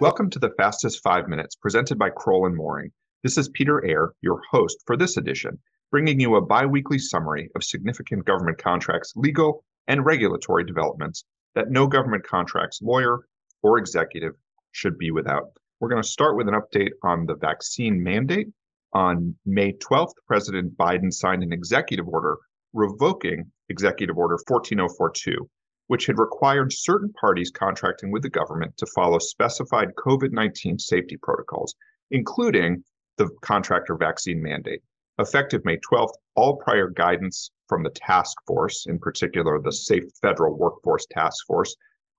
Welcome to the Fastest Five Minutes presented by Crowell and Moring. This is Peter Eyre, your host for this edition, bringing you a bi weekly summary of significant government contracts, legal, and regulatory developments that no government contracts lawyer or executive should be without. We're going to start with an update on the vaccine mandate. On May 12th, President Biden signed an executive order revoking Executive Order 14042 which had required certain parties contracting with the government to follow specified COVID 19 safety protocols, including the contractor vaccine mandate. Effective May 12th, all prior guidance from the task force, in particular the Safe Federal Workforce Task Force,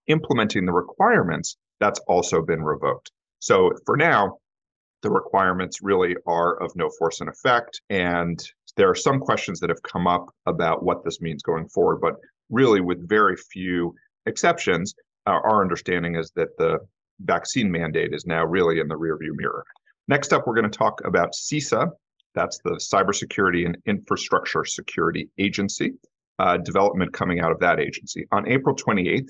implementing the requirements, that's also been revoked. So for now, the requirements really are of no force and effect. And there are some questions that have come up about what this means going forward. But really, with very few exceptions, uh, our understanding is that the vaccine mandate is now really in the rearview mirror. Next up, we're going to talk about CISA. That's the Cybersecurity and Infrastructure Security Agency, uh, development coming out of that agency. On April 28th,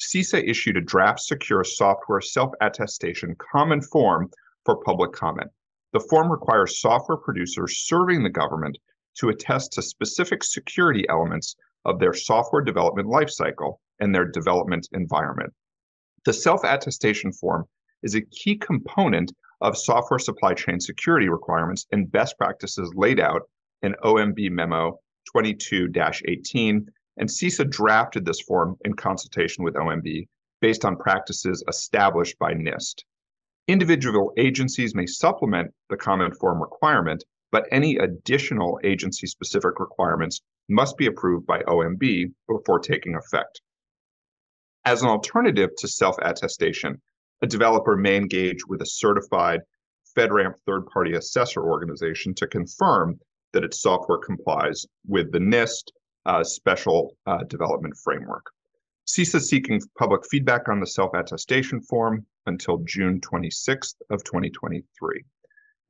CISA issued a draft secure software self attestation common form for public comment. The form requires software producers serving the government to attest to specific security elements of their software development lifecycle and their development environment. The self attestation form is a key component of software supply chain security requirements and best practices laid out in OMB Memo 22 18. And CISA drafted this form in consultation with OMB based on practices established by NIST. Individual agencies may supplement the common form requirement, but any additional agency specific requirements must be approved by OMB before taking effect. As an alternative to self attestation, a developer may engage with a certified FedRAMP third party assessor organization to confirm that its software complies with the NIST uh, special uh, development framework. CISA is seeking public feedback on the self attestation form until June 26th of 2023.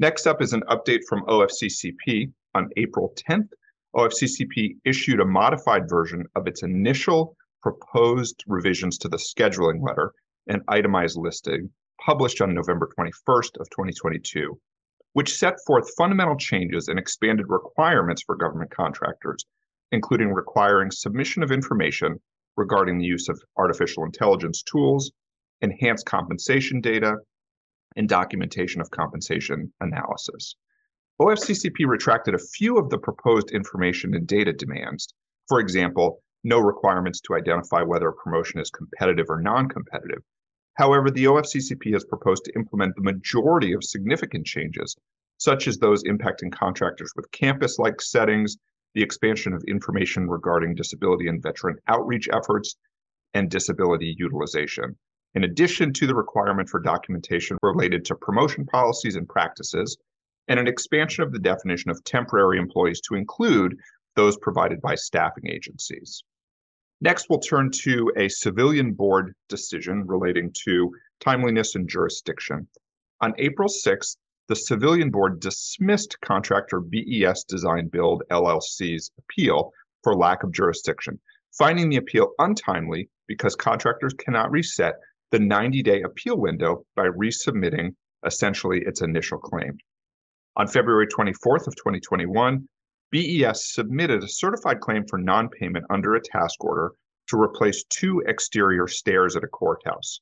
Next up is an update from OFCCP on April 10th. OFCCP issued a modified version of its initial proposed revisions to the scheduling letter and itemized listing published on November 21st of 2022, which set forth fundamental changes and expanded requirements for government contractors, including requiring submission of information regarding the use of artificial intelligence tools, enhanced compensation data, and documentation of compensation analysis. OFCCP retracted a few of the proposed information and data demands. For example, no requirements to identify whether a promotion is competitive or non competitive. However, the OFCCP has proposed to implement the majority of significant changes, such as those impacting contractors with campus like settings, the expansion of information regarding disability and veteran outreach efforts, and disability utilization. In addition to the requirement for documentation related to promotion policies and practices, and an expansion of the definition of temporary employees to include those provided by staffing agencies. Next, we'll turn to a civilian board decision relating to timeliness and jurisdiction. On April 6th, the civilian board dismissed contractor BES Design Build LLC's appeal for lack of jurisdiction, finding the appeal untimely because contractors cannot reset the 90 day appeal window by resubmitting essentially its initial claim. On February 24th of 2021, BES submitted a certified claim for non-payment under a task order to replace two exterior stairs at a courthouse.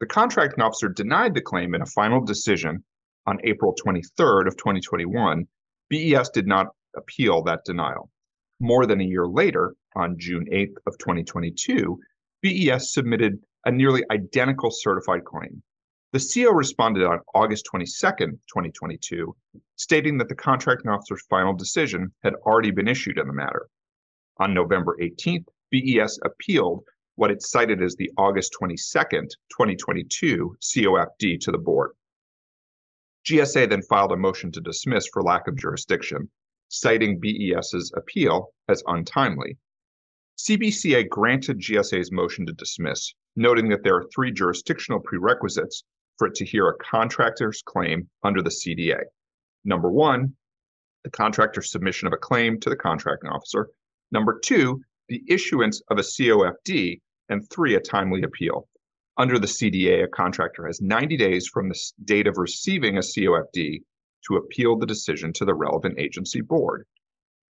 The contracting officer denied the claim in a final decision on April 23rd of 2021. BES did not appeal that denial. More than a year later, on June 8th of 2022, BES submitted a nearly identical certified claim. The CO responded on August 22, 2022, stating that the contracting officer's final decision had already been issued in the matter. On November 18th, BES appealed what it cited as the August 22, 2022 COFD to the board. GSA then filed a motion to dismiss for lack of jurisdiction, citing BES's appeal as untimely. CBCA granted GSA's motion to dismiss, noting that there are three jurisdictional prerequisites for it to hear a contractor's claim under the CDA. Number one, the contractor's submission of a claim to the contracting officer. Number two, the issuance of a COFD. And three, a timely appeal. Under the CDA, a contractor has 90 days from the date of receiving a COFD to appeal the decision to the relevant agency board.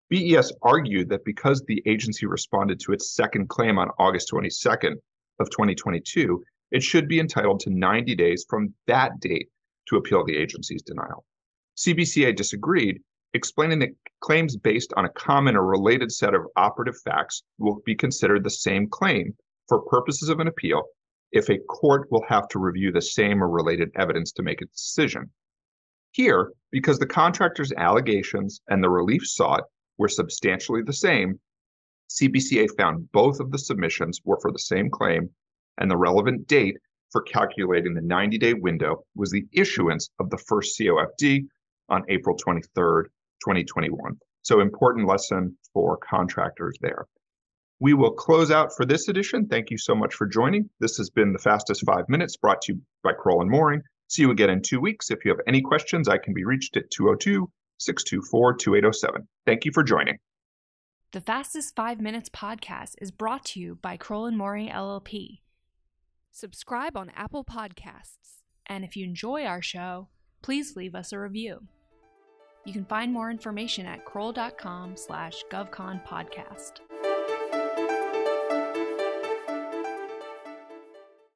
BES argued that because the agency responded to its second claim on August 22nd of 2022, it should be entitled to 90 days from that date to appeal the agency's denial. CBCA disagreed, explaining that claims based on a common or related set of operative facts will be considered the same claim for purposes of an appeal if a court will have to review the same or related evidence to make a decision. Here, because the contractor's allegations and the relief sought were substantially the same, CBCA found both of the submissions were for the same claim, and the relevant date for calculating the 90 day window was the issuance of the first COFD on April 23rd, 2021. So, important lesson for contractors there. We will close out for this edition. Thank you so much for joining. This has been the fastest five minutes brought to you by Crowell and Moring. See you again in two weeks. If you have any questions, I can be reached at 202 624 2807. Thank you for joining. The Fastest Five Minutes podcast is brought to you by Crowell and Moring LLP. Subscribe on Apple Podcasts. And if you enjoy our show, please leave us a review. You can find more information at crowell.com slash govconpodcast.